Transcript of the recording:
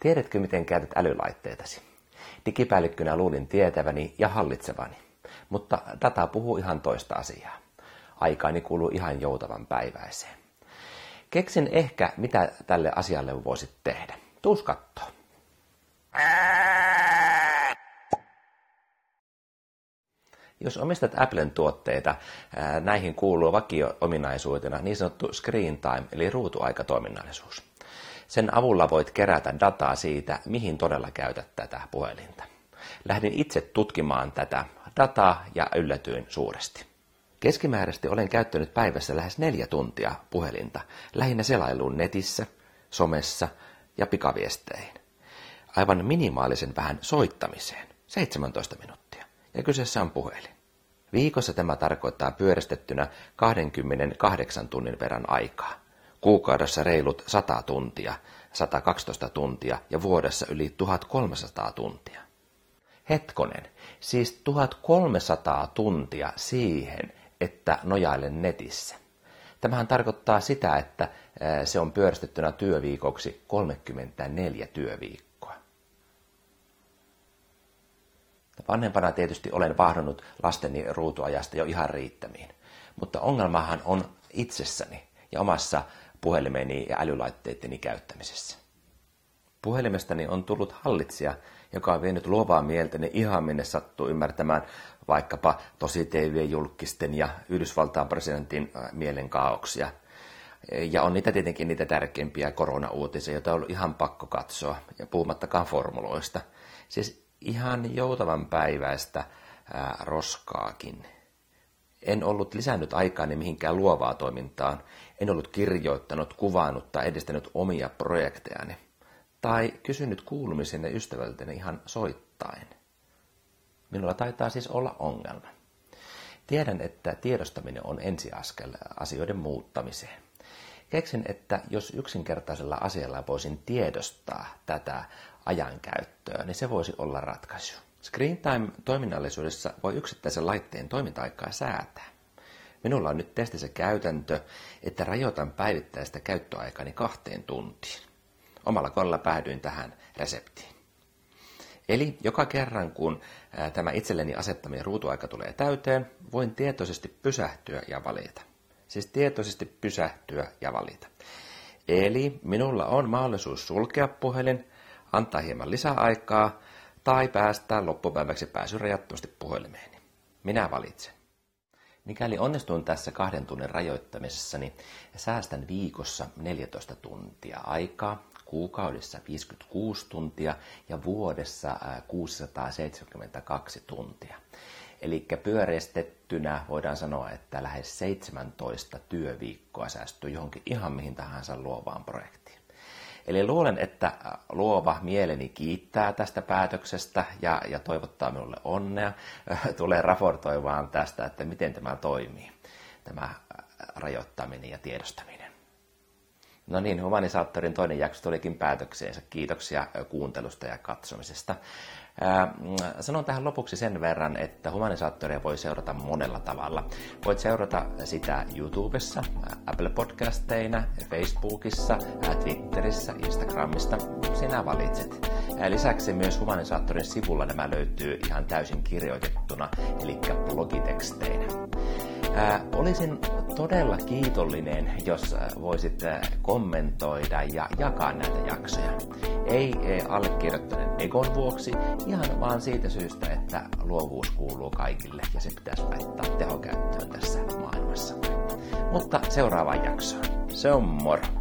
Tiedätkö, miten käytät älylaitteitasi? Digipäällikkönä luulin tietäväni ja hallitsevani, mutta data puhuu ihan toista asiaa. Aikaani kuluu ihan joutavan päiväiseen. Keksin ehkä, mitä tälle asialle voisit tehdä. Tuus kattoo. Jos omistat Applen tuotteita, näihin kuuluu vakio-ominaisuutena niin sanottu screen time eli ruutuaikatoiminnallisuus. Sen avulla voit kerätä dataa siitä, mihin todella käytät tätä puhelinta. Lähdin itse tutkimaan tätä dataa ja yllätyin suuresti. Keskimääräisesti olen käyttänyt päivässä lähes neljä tuntia puhelinta, lähinnä selailuun netissä, somessa ja pikaviesteihin. Aivan minimaalisen vähän soittamiseen, 17 minuuttia, ja kyseessä on puhelin. Viikossa tämä tarkoittaa pyöristettynä 28 tunnin verran aikaa. Kuukaudessa reilut 100 tuntia, 112 tuntia ja vuodessa yli 1300 tuntia. Hetkonen, siis 1300 tuntia siihen, että nojailen netissä. Tämähän tarkoittaa sitä, että se on pyöristettynä työviikoksi 34 työviikkoa. Vanhempana tietysti olen vahdonnut lasteni ruutuajasta jo ihan riittämiin, mutta ongelmahan on itsessäni ja omassa puhelimeni ja älylaitteitteni käyttämisessä. Puhelimestani on tullut hallitsija, joka on vienyt luovaa mieltäni ihan minne sattuu ymmärtämään vaikkapa tosi TV-julkisten ja Yhdysvaltain presidentin äh, mielenkaauksia. Ja on niitä tietenkin niitä tärkeimpiä korona-uutisia, joita on ollut ihan pakko katsoa, ja puhumattakaan formuloista. Siis ihan joutavan päiväistä ää, äh, roskaakin. En ollut lisännyt aikaani mihinkään luovaa toimintaan. En ollut kirjoittanut, kuvannut tai edistänyt omia projektejani. Tai kysynyt kuulumisenne ystävältäni ihan soittain. Minulla taitaa siis olla ongelma. Tiedän, että tiedostaminen on ensiaskel asioiden muuttamiseen. Keksin, että jos yksinkertaisella asialla voisin tiedostaa tätä ajankäyttöä, niin se voisi olla ratkaisu. Screen time toiminnallisuudessa voi yksittäisen laitteen toiminta-aikaa säätää. Minulla on nyt testissä käytäntö, että rajoitan päivittäistä käyttöaikani kahteen tuntiin. Omalla kolla päädyin tähän reseptiin. Eli joka kerran, kun tämä itselleni asettaminen ruutuaika tulee täyteen, voin tietoisesti pysähtyä ja valita. Siis tietoisesti pysähtyä ja valita. Eli minulla on mahdollisuus sulkea puhelin, antaa hieman lisäaikaa tai päästää loppupäiväksi pääsy rajattomasti puhelimeeni. Minä valitsen. Mikäli onnistun tässä kahden tunnin rajoittamisessa, niin säästän viikossa 14 tuntia aikaa, kuukaudessa 56 tuntia ja vuodessa 672 tuntia. Eli pyöreistettynä voidaan sanoa, että lähes 17 työviikkoa säästyy johonkin ihan mihin tahansa luovaan projektiin. Eli luulen, että luova mieleni kiittää tästä päätöksestä ja, ja toivottaa minulle onnea. Tulee raportoimaan tästä, että miten tämä toimii, tämä rajoittaminen ja tiedostaminen. No niin, Humanisaattorin toinen jakso tulikin päätökseensä. Kiitoksia kuuntelusta ja katsomisesta. Mm, sanon tähän lopuksi sen verran, että humanisaattoria voi seurata monella tavalla. Voit seurata sitä YouTubessa, Apple Podcasteina, Facebookissa, Twitterissä, Instagramista. Sinä valitset. Lisäksi myös humanisaattorin sivulla nämä löytyy ihan täysin kirjoitettuna, eli blogiteksteinä. Olisin todella kiitollinen, jos voisit kommentoida ja jakaa näitä jaksoja. Ei allekirjoittaneen egon vuoksi, ihan vaan siitä syystä, että luovuus kuuluu kaikille ja se pitäisi laittaa tehokäyttöön tässä maailmassa. Mutta seuraavaan jaksoon. Se on moro!